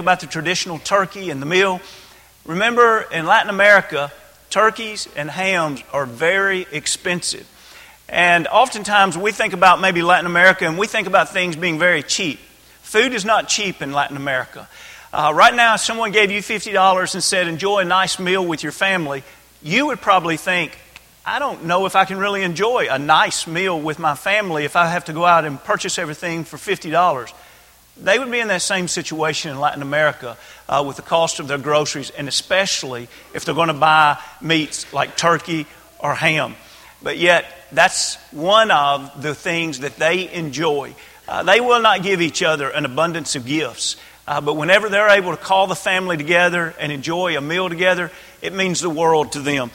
about the traditional turkey and the meal. Remember, in Latin America, turkeys and hams are very expensive. And oftentimes we think about maybe Latin America and we think about things being very cheap. Food is not cheap in Latin America. Uh, right now, if someone gave you $50 and said, enjoy a nice meal with your family, you would probably think, I don't know if I can really enjoy a nice meal with my family if I have to go out and purchase everything for $50. They would be in that same situation in Latin America uh, with the cost of their groceries, and especially if they're going to buy meats like turkey or ham. But yet, that's one of the things that they enjoy. Uh, they will not give each other an abundance of gifts. Uh, but whenever they're able to call the family together and enjoy a meal together, it means the world to them.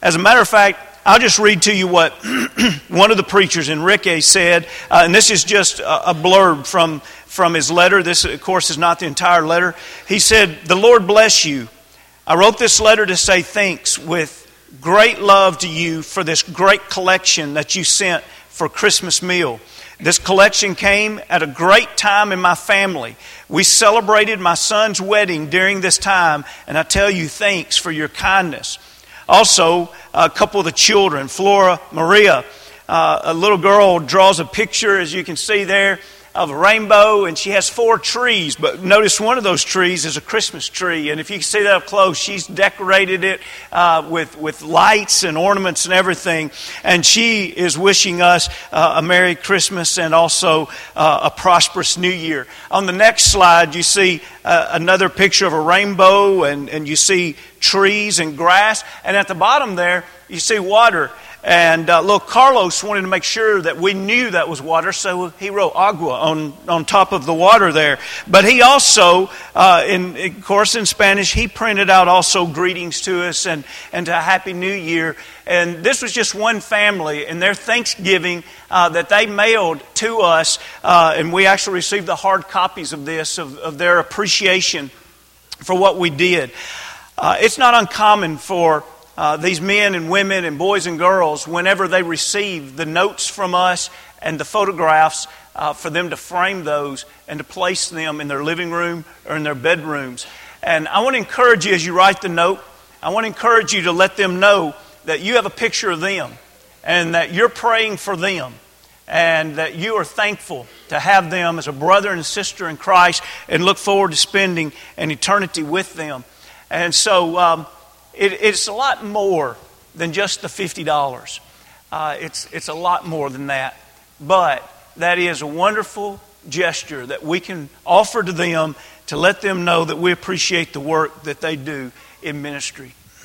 As a matter of fact, I'll just read to you what one of the preachers, Enrique, said, uh, and this is just a, a blurb from, from his letter. This, of course, is not the entire letter. He said, The Lord bless you. I wrote this letter to say thanks with great love to you for this great collection that you sent for Christmas meal. This collection came at a great time in my family. We celebrated my son's wedding during this time, and I tell you thanks for your kindness. Also, a couple of the children, Flora, Maria, uh, a little girl draws a picture, as you can see there, of a rainbow, and she has four trees. But notice one of those trees is a Christmas tree. And if you can see that up close, she's decorated it uh, with, with lights and ornaments and everything. And she is wishing us uh, a Merry Christmas and also uh, a prosperous New Year. On the next slide, you see uh, another picture of a rainbow, and, and you see trees and grass. And at the bottom there, you see water. And uh, little Carlos wanted to make sure that we knew that was water, so he wrote agua on, on top of the water there. But he also, uh, in, of course, in Spanish, he printed out also greetings to us and, and to a Happy New Year. And this was just one family, and their Thanksgiving uh, that they mailed to us, uh, and we actually received the hard copies of this, of, of their appreciation for what we did. Uh, it's not uncommon for uh, these men and women and boys and girls, whenever they receive the notes from us and the photographs, uh, for them to frame those and to place them in their living room or in their bedrooms. And I want to encourage you as you write the note, I want to encourage you to let them know that you have a picture of them and that you're praying for them and that you are thankful to have them as a brother and sister in Christ and look forward to spending an eternity with them. And so, um, it, it's a lot more than just the $50. Uh, it's, it's a lot more than that. But that is a wonderful gesture that we can offer to them to let them know that we appreciate the work that they do in ministry.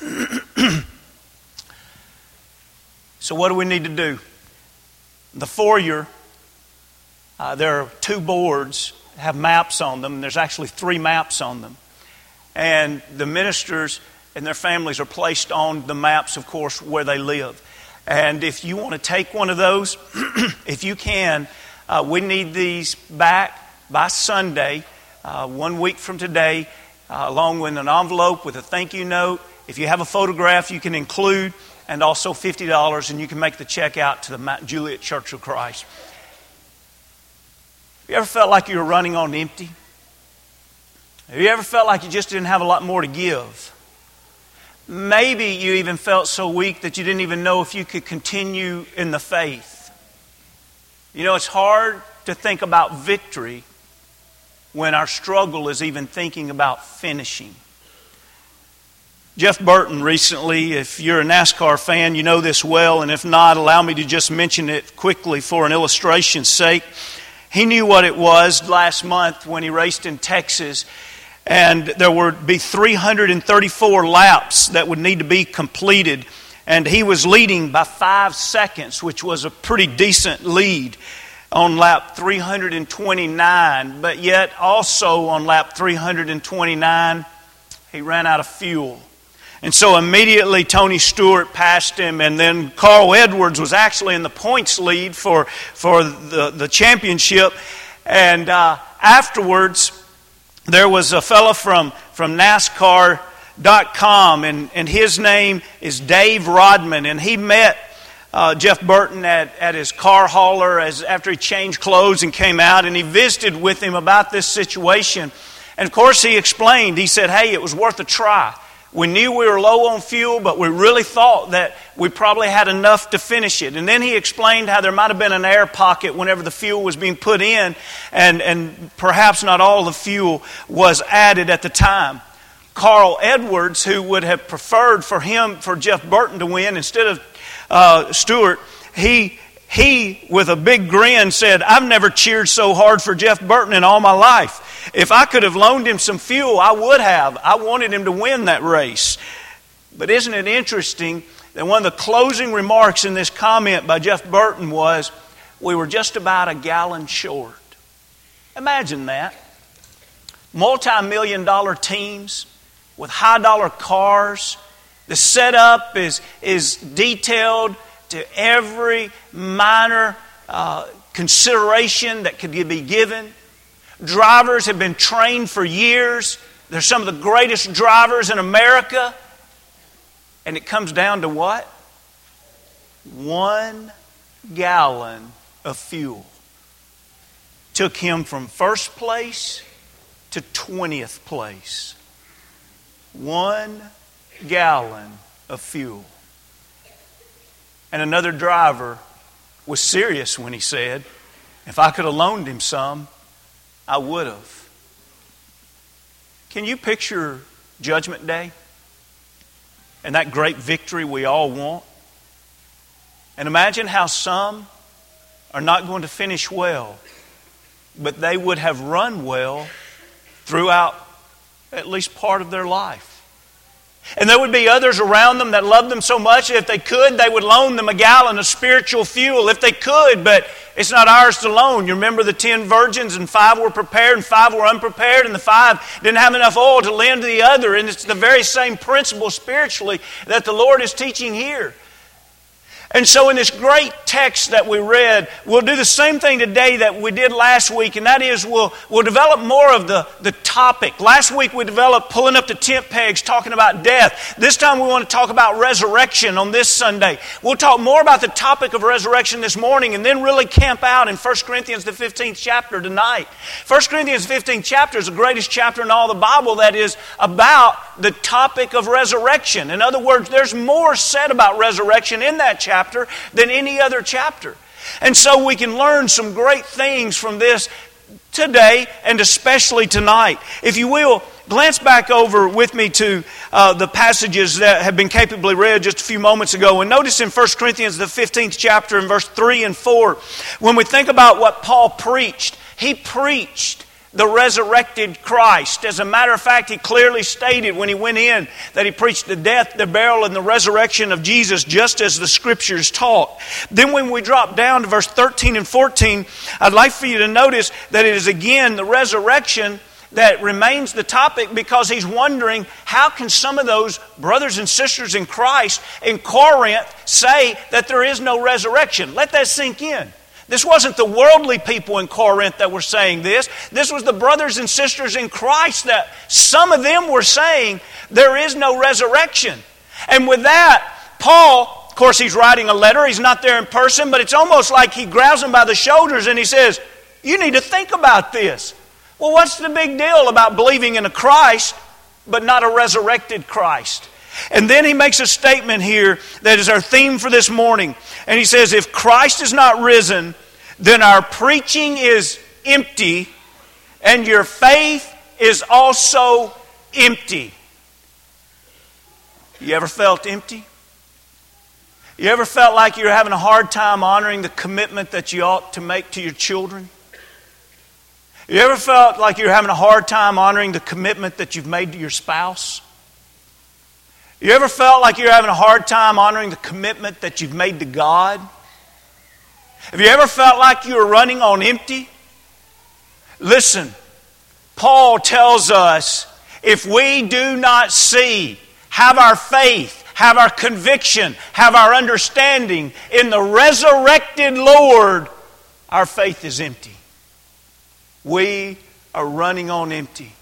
so, what do we need to do? The foyer, uh, there are two boards, have maps on them. There's actually three maps on them. And the ministers and their families are placed on the maps, of course, where they live. And if you want to take one of those, if you can, uh, we need these back by Sunday, uh, one week from today, uh, along with an envelope with a thank you note. If you have a photograph, you can include, and also $50, and you can make the check out to the Mount Juliet Church of Christ. Have you ever felt like you were running on empty? Have you ever felt like you just didn't have a lot more to give? Maybe you even felt so weak that you didn't even know if you could continue in the faith. You know, it's hard to think about victory when our struggle is even thinking about finishing. Jeff Burton recently, if you're a NASCAR fan, you know this well, and if not, allow me to just mention it quickly for an illustration's sake. He knew what it was last month when he raced in Texas and there would be 334 laps that would need to be completed. And he was leading by five seconds, which was a pretty decent lead on lap 329. But yet, also on lap 329, he ran out of fuel. And so immediately Tony Stewart passed him, and then Carl Edwards was actually in the points lead for, for the, the championship. And uh, afterwards, there was a fellow from, from NASCAR.com, and, and his name is Dave Rodman, and he met uh, Jeff Burton at, at his car hauler as, after he changed clothes and came out, and he visited with him about this situation. And of course, he explained, he said, hey, it was worth a try. We knew we were low on fuel, but we really thought that we probably had enough to finish it. And then he explained how there might have been an air pocket whenever the fuel was being put in, and, and perhaps not all the fuel was added at the time. Carl Edwards, who would have preferred for him, for Jeff Burton to win instead of uh, Stewart, he, he, with a big grin, said, I've never cheered so hard for Jeff Burton in all my life. If I could have loaned him some fuel, I would have. I wanted him to win that race. But isn't it interesting that one of the closing remarks in this comment by Jeff Burton was, We were just about a gallon short. Imagine that. Multi million dollar teams with high dollar cars. The setup is, is detailed to every minor uh, consideration that could be given. Drivers have been trained for years. They're some of the greatest drivers in America. And it comes down to what? One gallon of fuel took him from first place to 20th place. One gallon of fuel. And another driver was serious when he said, If I could have loaned him some, I would have. Can you picture Judgment Day and that great victory we all want? And imagine how some are not going to finish well, but they would have run well throughout at least part of their life. And there would be others around them that loved them so much that if they could, they would loan them a gallon of spiritual fuel if they could, but it's not ours to loan. You remember the ten virgins, and five were prepared and five were unprepared, and the five didn't have enough oil to lend to the other. And it's the very same principle spiritually that the Lord is teaching here. And so, in this great text that we read, we'll do the same thing today that we did last week, and that is we'll, we'll develop more of the, the topic. Last week we developed pulling up the tent pegs, talking about death. This time we want to talk about resurrection on this Sunday. We'll talk more about the topic of resurrection this morning and then really camp out in 1 Corinthians, the 15th chapter tonight. 1 Corinthians 15th chapter is the greatest chapter in all the Bible that is about the topic of resurrection. In other words, there's more said about resurrection in that chapter than any other chapter. And so we can learn some great things from this today and especially tonight. If you will, glance back over with me to uh, the passages that have been capably read just a few moments ago. And notice in 1 Corinthians, the 15th chapter, in verse 3 and 4, when we think about what Paul preached, he preached the resurrected Christ. As a matter of fact, he clearly stated when he went in that he preached the death, the burial, and the resurrection of Jesus just as the scriptures taught. Then when we drop down to verse 13 and 14, I'd like for you to notice that it is again the resurrection that remains the topic because he's wondering how can some of those brothers and sisters in Christ in Corinth say that there is no resurrection? Let that sink in. This wasn't the worldly people in Corinth that were saying this. This was the brothers and sisters in Christ that some of them were saying there is no resurrection. And with that, Paul, of course, he's writing a letter. He's not there in person, but it's almost like he grabs them by the shoulders and he says, You need to think about this. Well, what's the big deal about believing in a Christ, but not a resurrected Christ? And then he makes a statement here that is our theme for this morning. And he says, If Christ is not risen, then our preaching is empty, and your faith is also empty. You ever felt empty? You ever felt like you're having a hard time honoring the commitment that you ought to make to your children? You ever felt like you're having a hard time honoring the commitment that you've made to your spouse? You ever felt like you're having a hard time honoring the commitment that you've made to God? Have you ever felt like you were running on empty? Listen, Paul tells us if we do not see, have our faith, have our conviction, have our understanding in the resurrected Lord, our faith is empty. We are running on empty.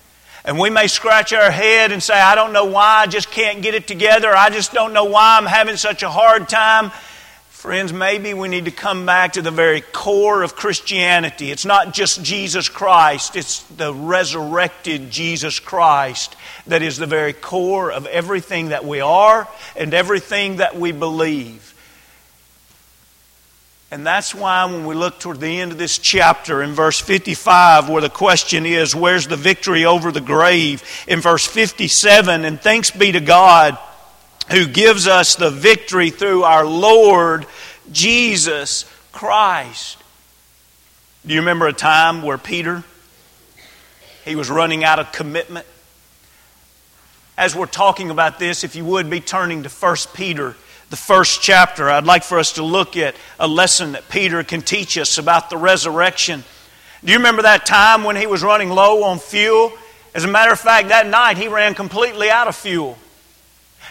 And we may scratch our head and say, I don't know why I just can't get it together. I just don't know why I'm having such a hard time. Friends, maybe we need to come back to the very core of Christianity. It's not just Jesus Christ, it's the resurrected Jesus Christ that is the very core of everything that we are and everything that we believe. And that's why when we look toward the end of this chapter in verse 55, where the question is, Where's the victory over the grave? In verse 57, and thanks be to God who gives us the victory through our Lord Jesus Christ. Do you remember a time where Peter he was running out of commitment? As we're talking about this, if you would be turning to 1 Peter, the first chapter, I'd like for us to look at a lesson that Peter can teach us about the resurrection. Do you remember that time when he was running low on fuel? As a matter of fact, that night he ran completely out of fuel.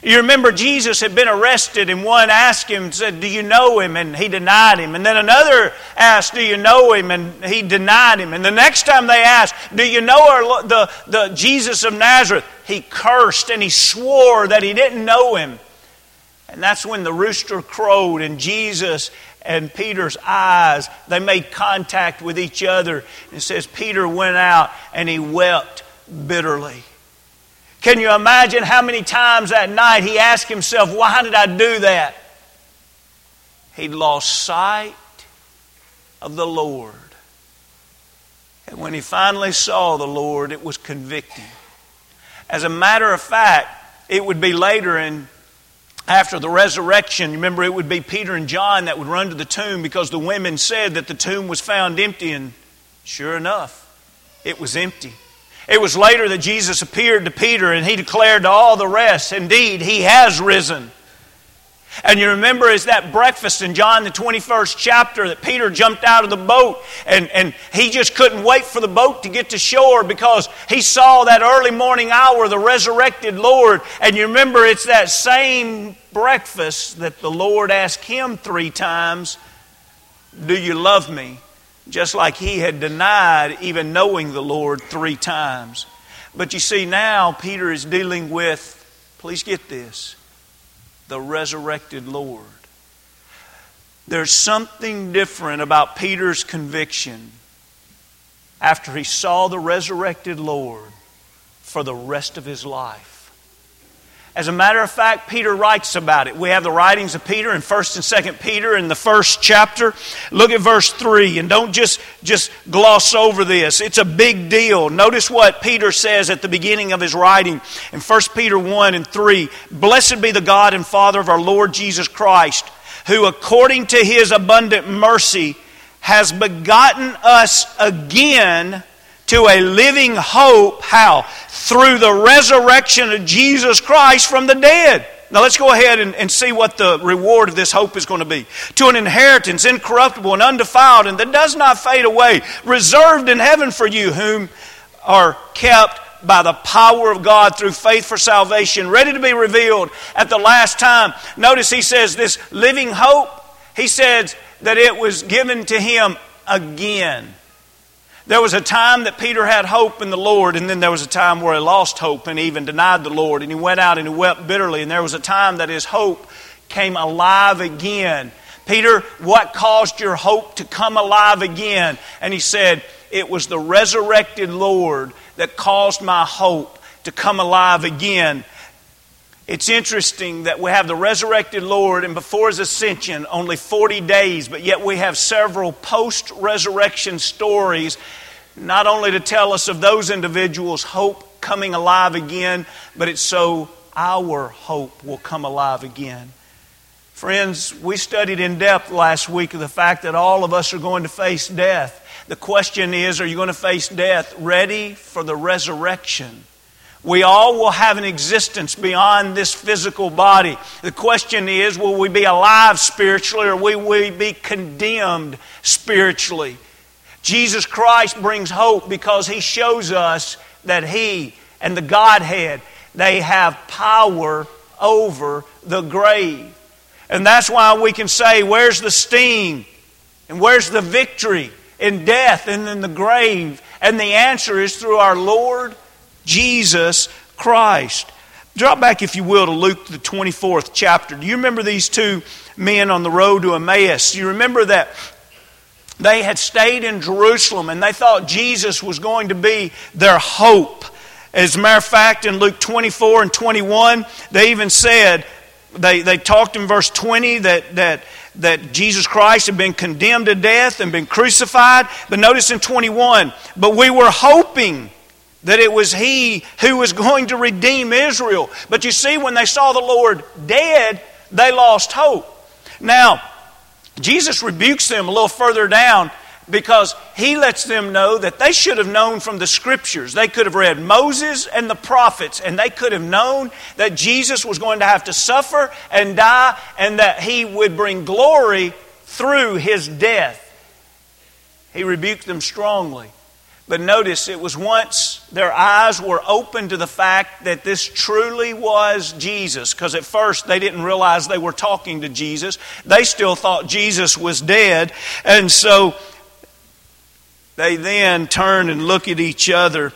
You remember Jesus had been arrested, and one asked him, said, Do you know him? And he denied him. And then another asked, Do you know him? And he denied him. And the next time they asked, Do you know the, the Jesus of Nazareth? He cursed and he swore that he didn't know him. And that's when the rooster crowed, and Jesus and Peter's eyes, they made contact with each other. And says, Peter went out and he wept bitterly. Can you imagine how many times that night he asked himself, Why did I do that? He'd lost sight of the Lord. And when he finally saw the Lord, it was convicting. As a matter of fact, it would be later in after the resurrection, remember it would be Peter and John that would run to the tomb because the women said that the tomb was found empty, and sure enough, it was empty. It was later that Jesus appeared to Peter and he declared to all the rest, Indeed, he has risen. And you remember is that breakfast in John the 21st chapter that Peter jumped out of the boat and, and he just couldn't wait for the boat to get to shore because he saw that early morning hour, the resurrected Lord. And you remember it's that same breakfast that the Lord asked him three times, Do you love me? just like he had denied even knowing the Lord three times. But you see, now Peter is dealing with, please get this, the resurrected Lord. There's something different about Peter's conviction after he saw the resurrected Lord for the rest of his life. As a matter of fact, Peter writes about it. We have the writings of Peter in 1st and 2nd Peter in the first chapter. Look at verse 3 and don't just, just gloss over this. It's a big deal. Notice what Peter says at the beginning of his writing in 1 Peter 1 and 3. Blessed be the God and Father of our Lord Jesus Christ, who according to his abundant mercy has begotten us again to a living hope. How? Through the resurrection of Jesus Christ from the dead. Now let's go ahead and, and, see what the reward of this hope is going to be. To an inheritance incorruptible and undefiled and that does not fade away, reserved in heaven for you, whom are kept by the power of God through faith for salvation, ready to be revealed at the last time. Notice he says this living hope, he says that it was given to him again. There was a time that Peter had hope in the Lord, and then there was a time where he lost hope and even denied the Lord, and he went out and he wept bitterly. And there was a time that his hope came alive again. Peter, what caused your hope to come alive again? And he said, It was the resurrected Lord that caused my hope to come alive again. It's interesting that we have the resurrected Lord, and before his ascension, only 40 days, but yet we have several post resurrection stories, not only to tell us of those individuals' hope coming alive again, but it's so our hope will come alive again. Friends, we studied in depth last week of the fact that all of us are going to face death. The question is are you going to face death ready for the resurrection? We all will have an existence beyond this physical body. The question is will we be alive spiritually or will we be condemned spiritually? Jesus Christ brings hope because he shows us that he and the Godhead they have power over the grave. And that's why we can say, Where's the sting? And where's the victory in death and in the grave? And the answer is through our Lord Jesus Christ. Drop back, if you will, to Luke, the 24th chapter. Do you remember these two men on the road to Emmaus? Do you remember that they had stayed in Jerusalem and they thought Jesus was going to be their hope? As a matter of fact, in Luke 24 and 21, they even said, they, they talked in verse 20 that, that, that Jesus Christ had been condemned to death and been crucified. But notice in 21, but we were hoping that it was He who was going to redeem Israel. But you see, when they saw the Lord dead, they lost hope. Now, Jesus rebukes them a little further down because he lets them know that they should have known from the scriptures. They could have read Moses and the prophets, and they could have known that Jesus was going to have to suffer and die, and that he would bring glory through his death. He rebuked them strongly. But notice, it was once their eyes were open to the fact that this truly was Jesus, because at first they didn't realize they were talking to Jesus. They still thought Jesus was dead. And so they then turn and look at each other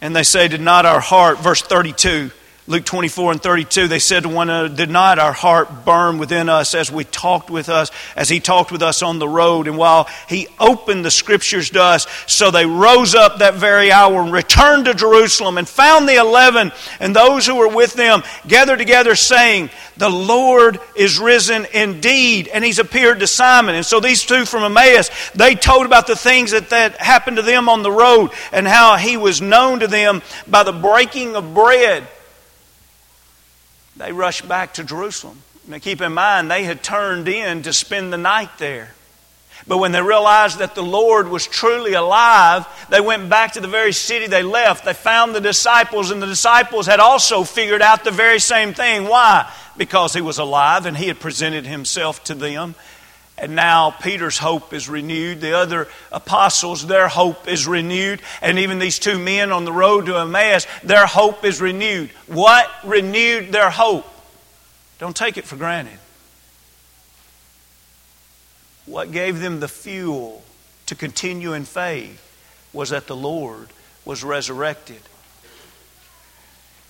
and they say, Did not our heart, verse 32, Luke 24 and 32, they said to one another, Did not our heart burn within us as we talked with us, as he talked with us on the road? And while he opened the scriptures to us, so they rose up that very hour and returned to Jerusalem and found the eleven and those who were with them gathered together, saying, The Lord is risen indeed, and he's appeared to Simon. And so these two from Emmaus, they told about the things that, that happened to them on the road and how he was known to them by the breaking of bread they rushed back to Jerusalem. Now, keep in mind, they had turned in to spend the night there. But when they realized that the Lord was truly alive, they went back to the very city they left. They found the disciples, and the disciples had also figured out the very same thing. Why? Because he was alive and he had presented himself to them. And now Peter's hope is renewed. The other apostles, their hope is renewed. And even these two men on the road to Emmaus, their hope is renewed. What renewed their hope? Don't take it for granted. What gave them the fuel to continue in faith was that the Lord was resurrected.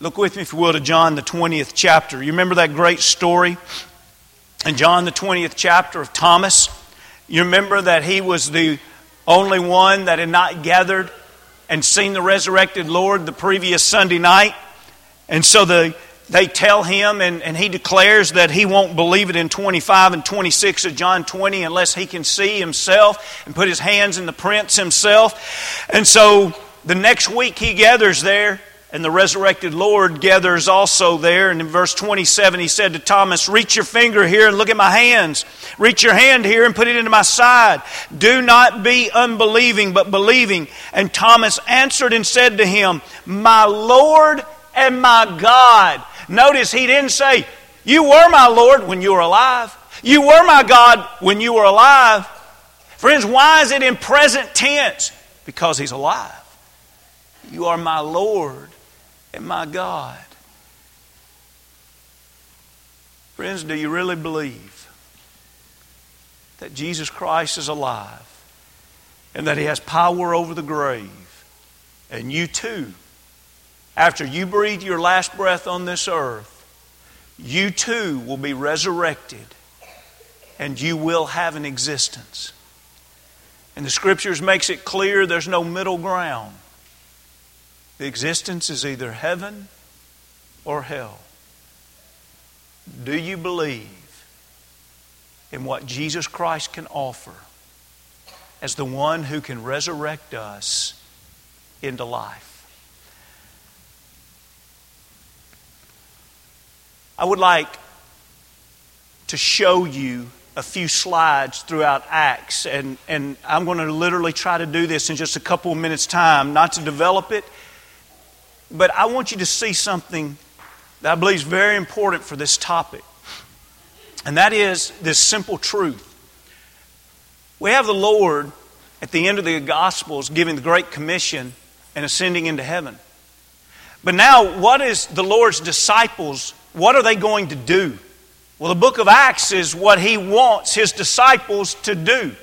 Look with me, if you will, to John, the 20th chapter. You remember that great story in John, the 20th chapter of Thomas, you remember that he was the only one that had not gathered and seen the resurrected Lord the previous Sunday night. And so the, they tell him, and, and he declares that he won't believe it in 25 and 26 of John 20 unless he can see himself and put his hands in the prints himself. And so the next week he gathers there and the resurrected Lord gathers also there. And in verse 27, he said to Thomas, Reach your finger here and look at my hands. Reach your hand here and put it into my side. Do not be unbelieving, but believing. And Thomas answered and said to him, My Lord and my God. Notice he didn't say, You were my Lord when you were alive. You were my God when you were alive. Friends, why is it in present tense? Because he's alive. You are my Lord and my God. Friends, do you really believe that Jesus Christ is alive and that He has power over the grave? And you too, after you breathe your last breath on this earth, you too will be resurrected and you will have an existence. And the scriptures makes it clear there's no middle ground. The existence is either heaven or hell. Do you believe in what Jesus Christ can offer as the one who can resurrect us into life? I would like to show you a few slides throughout Acts, and, and I'm going to literally try to do this in just a couple of minutes' time, not to develop it but I want you to see something that I believe is very important for this topic. And that is this simple truth. We have the Lord at the end of the Gospels giving the Great Commission and ascending into heaven. But now, what is the Lord's disciples? What are they going to do? Well, the book of Acts is what He wants His disciples to do.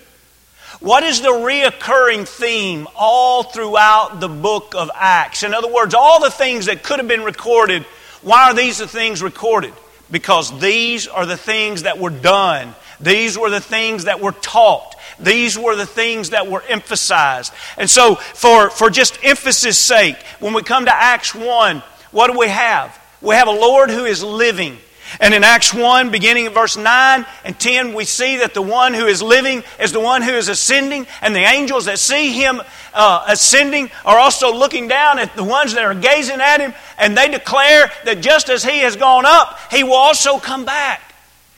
What is the reoccurring theme all throughout the book of Acts? In other words, all the things that could have been recorded Why are these the things recorded? Because these are the things that were done. These were the things that were taught. These were the things that were emphasized. And so, for, for just emphasis' sake, when we come to Acts 1, what do we have? We have a Lord who is living. And in Acts 1, beginning at verse 9 and 10, we see that the one who is living is the one who is ascending, and the angels that see him uh, ascending are also looking down at the ones that are gazing at him, and they declare that just as he has gone up, he will also come back.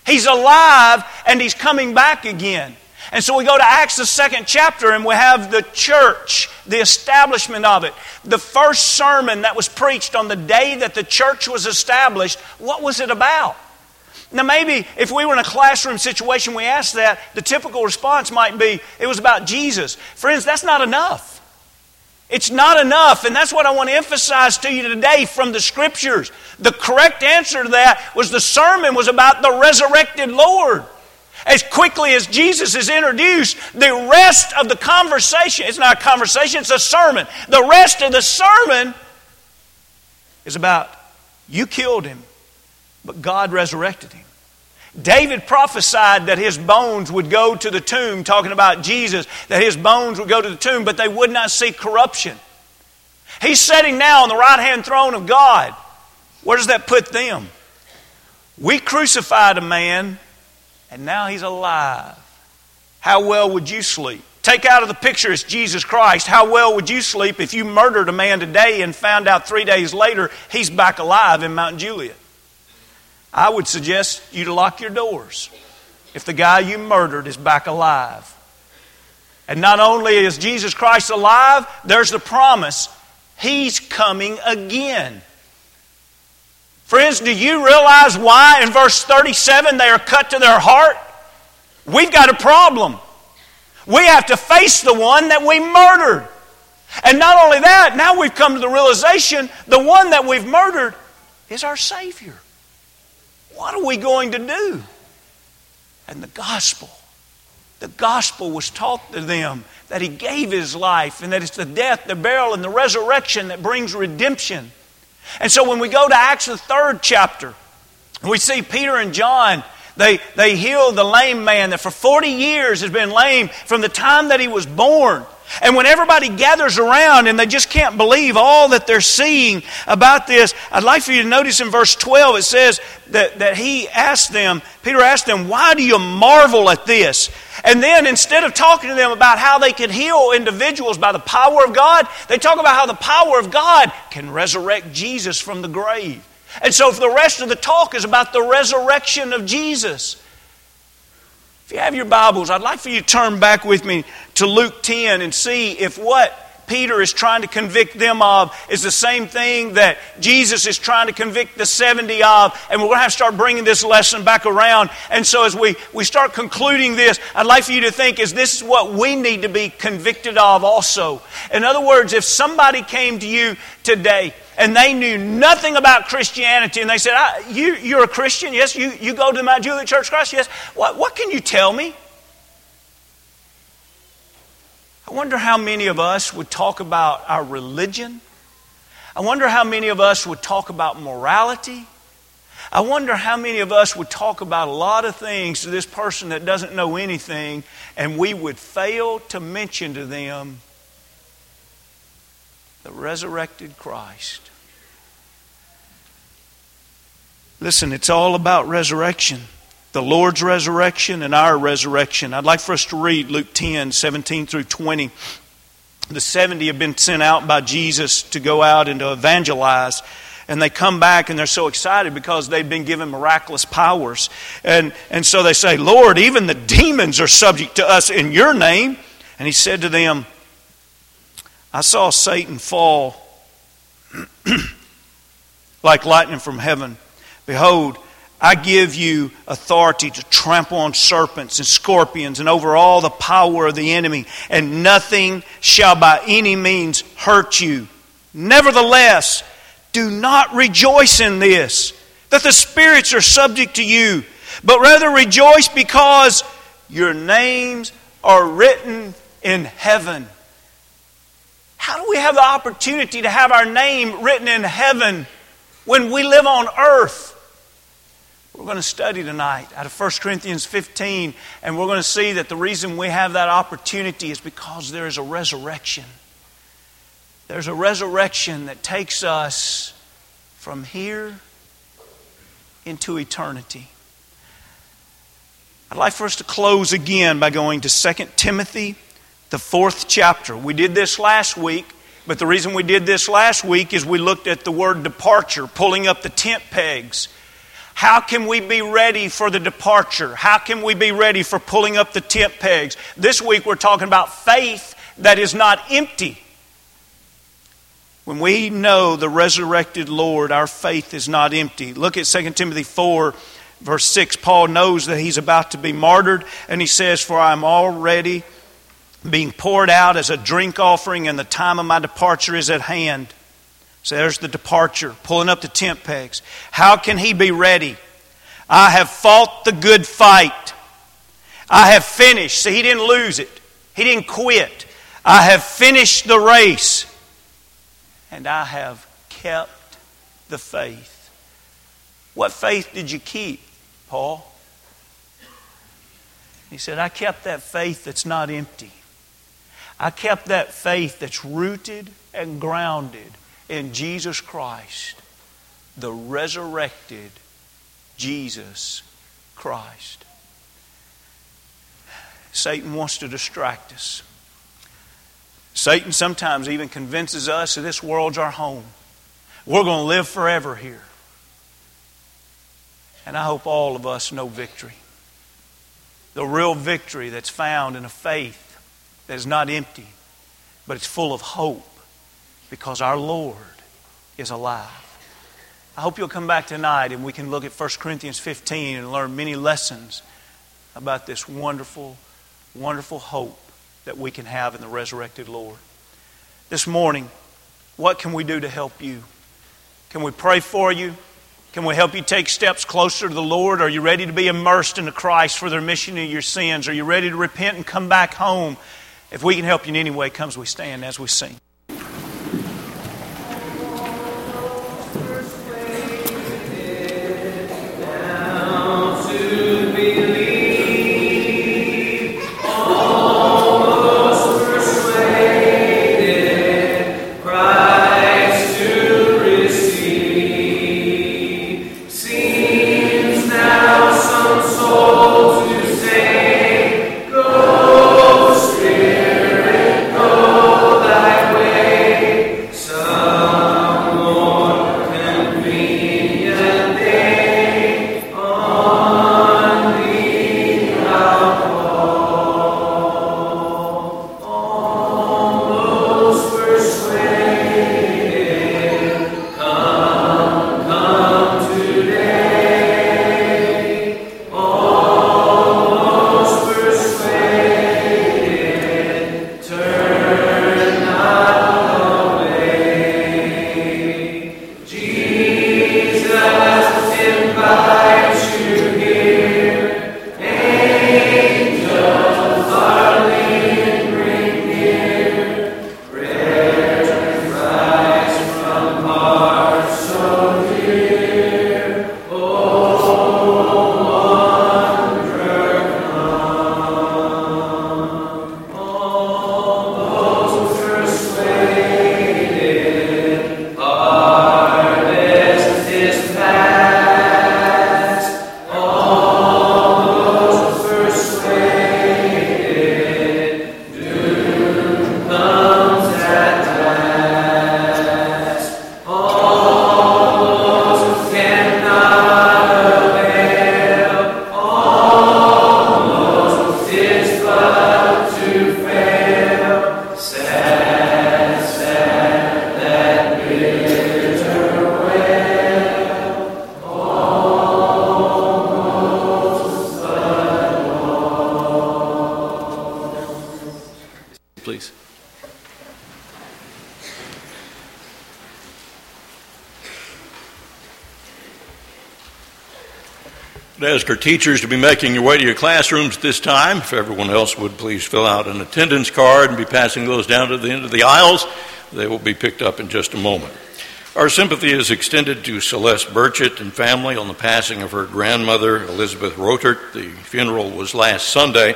He's alive and he's coming back again. And so we go to Acts, the second chapter, and we have the church, the establishment of it. The first sermon that was preached on the day that the church was established, what was it about? Now, maybe if we were in a classroom situation, we asked that, the typical response might be, it was about Jesus. Friends, that's not enough. It's not enough, and that's what I want to emphasize to you today from the scriptures. The correct answer to that was the sermon was about the resurrected Lord. As quickly as Jesus is introduced, the rest of the conversation, it's not a conversation, it's a sermon. The rest of the sermon is about you killed him, but God resurrected him. David prophesied that his bones would go to the tomb, talking about Jesus, that his bones would go to the tomb, but they would not see corruption. He's sitting now on the right hand throne of God. Where does that put them? We crucified a man and now he's alive. How well would you sleep? Take out of the picture it's Jesus Christ. How well would you sleep if you murdered a man today and found out three days later he's back alive in Mount Juliet? I would suggest you to lock your doors if the guy you murdered is back alive. And not only is Jesus Christ alive, there's the promise He's coming again. Friends, do you realize why in verse 37 they are cut to their heart? We've got a problem. We have to face the one that we murdered. And not only that, now we've come to the realization the one that we've murdered is our Savior. What are we going to do? And the gospel, the gospel was taught to them that He gave His life and that it's the death, the burial, and the resurrection that brings redemption. And so when we go to Acts, the third chapter, we see Peter and John. They, they heal the lame man that for 40 years has been lame from the time that he was born. And when everybody gathers around and they just can't believe all that they're seeing about this, I'd like for you to notice in verse 12 it says that, that he asked them, Peter asked them, Why do you marvel at this? And then instead of talking to them about how they can heal individuals by the power of God, they talk about how the power of God can resurrect Jesus from the grave. And so the rest of the talk is about the resurrection of Jesus. If you have your Bibles, I'd like for you to turn back with me to Luke 10 and see if what Peter is trying to convict them of is the same thing that Jesus is trying to convict the 70 of. And we're going to have to start bringing this lesson back around. And so as we, we start concluding this, I'd like for you to think is this is what we need to be convicted of also? In other words, if somebody came to you today and they knew nothing about Christianity and they said, you, You're a Christian? Yes. You, you go to Mount Juliet Church Christ? Yes. What, what can you tell me? I wonder how many of us would talk about our religion. I wonder how many of us would talk about morality. I wonder how many of us would talk about a lot of things to this person that doesn't know anything, and we would fail to mention to them the resurrected Christ. Listen, it's all about resurrection the Lord's resurrection and our resurrection. I'd like for us to read Luke 10 17 through 20. The 70 have been sent out by Jesus to go out and to evangelize. And they come back and they're so excited because they've been given miraculous powers. And, and so they say, Lord, even the demons are subject to us in your name. And he said to them, I saw Satan fall like lightning from heaven. Behold, I give you authority to trample on serpents and scorpions and over all the power of the enemy, and nothing shall by any means hurt you. Nevertheless, do not rejoice in this, that the spirits are subject to you, but rather rejoice because your names are written in heaven. How do we have the opportunity to have our name written in heaven? when we live on earth. We're going to study tonight out of 1 Corinthians 15, and we're going to see that the reason we have that opportunity is because there is a resurrection. There's a resurrection that takes us from here into eternity. I'd like for us to close again by going to 2 Timothy, the fourth chapter. We did this last week, but the reason we did this last week is we looked at the word departure, pulling up the tent pegs. How can we be ready for the departure? How can we be ready for pulling up the tent pegs? This week we're talking about faith that is not empty. When we know the resurrected Lord, our faith is not empty. Look at 2 Timothy 4 Verse 6, Paul knows that he's about to be martyred, and he says, For I am already being poured out as a drink offering, and the time of my departure is at hand. So there's the departure, pulling up the tent pegs. How can he be ready? I have fought the good fight. I have finished. See, he didn't lose it, he didn't quit. I have finished the race, and I have kept the faith. What faith did you keep? Paul? He said, I kept that faith that's not empty. I kept that faith that's rooted and grounded in Jesus Christ, the resurrected Jesus Christ. Satan wants to distract us. Satan sometimes even convinces us that this world's our home. We're going to live forever here. And I hope all of us know victory. The real victory that's found in a faith that is not empty, but it's full of hope because our Lord is alive. I hope you'll come back tonight and we can look at 1 Corinthians 15 and learn many lessons about this wonderful, wonderful hope that we can have in the resurrected Lord. This morning, what can we do to help you? Can we pray for you? Can we help you take steps closer to the Lord? Are you ready to be immersed into Christ for the remission of your sins? Are you ready to repent and come back home? If we can help you in any way, come as we stand as we sing. Ask our teachers to be making your way to your classrooms at this time. If everyone else would please fill out an attendance card and be passing those down to the end of the aisles. They will be picked up in just a moment. Our sympathy is extended to Celeste Burchett and family on the passing of her grandmother, Elizabeth Rotert. The funeral was last Sunday.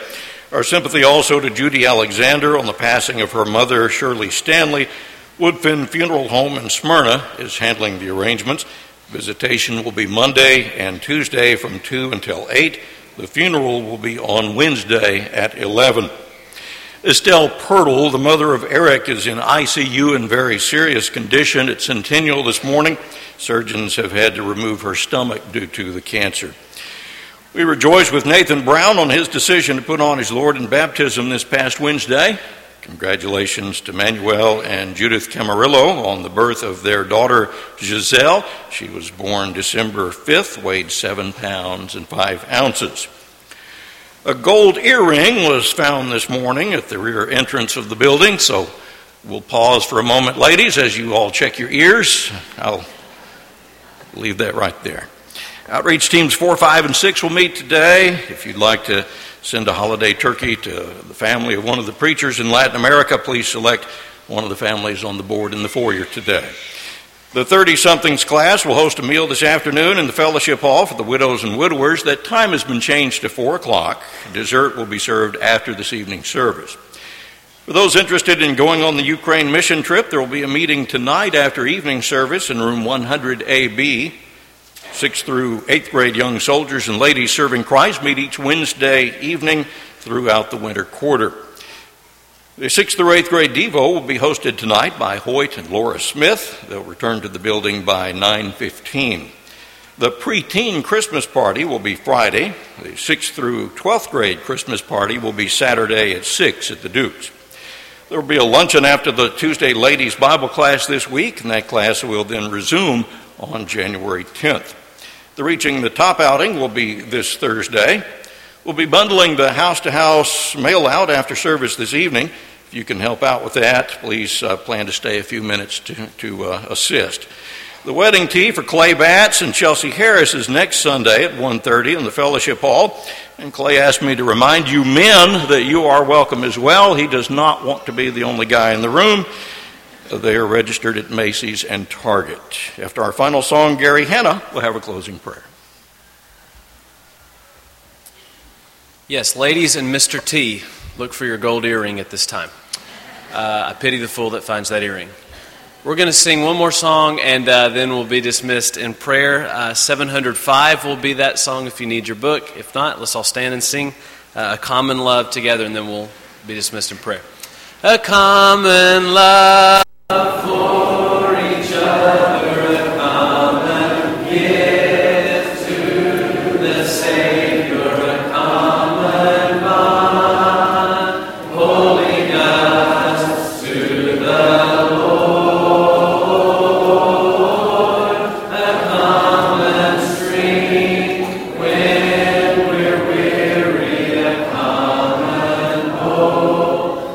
Our sympathy also to Judy Alexander on the passing of her mother, Shirley Stanley. Woodfin Funeral Home in Smyrna is handling the arrangements. Visitation will be Monday and Tuesday from 2 until 8. The funeral will be on Wednesday at 11. Estelle Pirtle, the mother of Eric, is in ICU in very serious condition at Centennial this morning. Surgeons have had to remove her stomach due to the cancer. We rejoice with Nathan Brown on his decision to put on his Lord in baptism this past Wednesday. Congratulations to Manuel and Judith Camarillo on the birth of their daughter Giselle. She was born December 5th, weighed 7 pounds and 5 ounces. A gold earring was found this morning at the rear entrance of the building, so we'll pause for a moment, ladies, as you all check your ears. I'll leave that right there. Outreach teams 4, 5, and 6 will meet today. If you'd like to send a holiday turkey to the family of one of the preachers in Latin America, please select one of the families on the board in the foyer today. The 30 somethings class will host a meal this afternoon in the fellowship hall for the widows and widowers. That time has been changed to 4 o'clock. Dessert will be served after this evening's service. For those interested in going on the Ukraine mission trip, there will be a meeting tonight after evening service in room 100AB. Sixth through eighth grade young soldiers and ladies serving Christ meet each Wednesday evening throughout the winter quarter. The sixth through eighth grade Devo will be hosted tonight by Hoyt and Laura Smith. They'll return to the building by 9:15. The preteen Christmas party will be Friday. The sixth through twelfth grade Christmas party will be Saturday at six at the Dukes. There will be a luncheon after the Tuesday ladies Bible class this week, and that class will then resume on January 10th. The Reaching the Top outing will be this Thursday. We'll be bundling the house to house mail out after service this evening. If you can help out with that, please uh, plan to stay a few minutes to, to uh, assist. The wedding tea for Clay Batts and Chelsea Harris is next Sunday at 1.30 in the Fellowship Hall. And Clay asked me to remind you men that you are welcome as well. He does not want to be the only guy in the room. They are registered at Macy's and Target. After our final song, Gary Hanna will have a closing prayer. Yes, ladies and Mr. T, look for your gold earring at this time. Uh, I pity the fool that finds that earring. We're going to sing one more song and uh, then we'll be dismissed in prayer. Uh, 705 will be that song if you need your book. If not, let's all stand and sing uh, A Common Love together and then we'll be dismissed in prayer. A common love for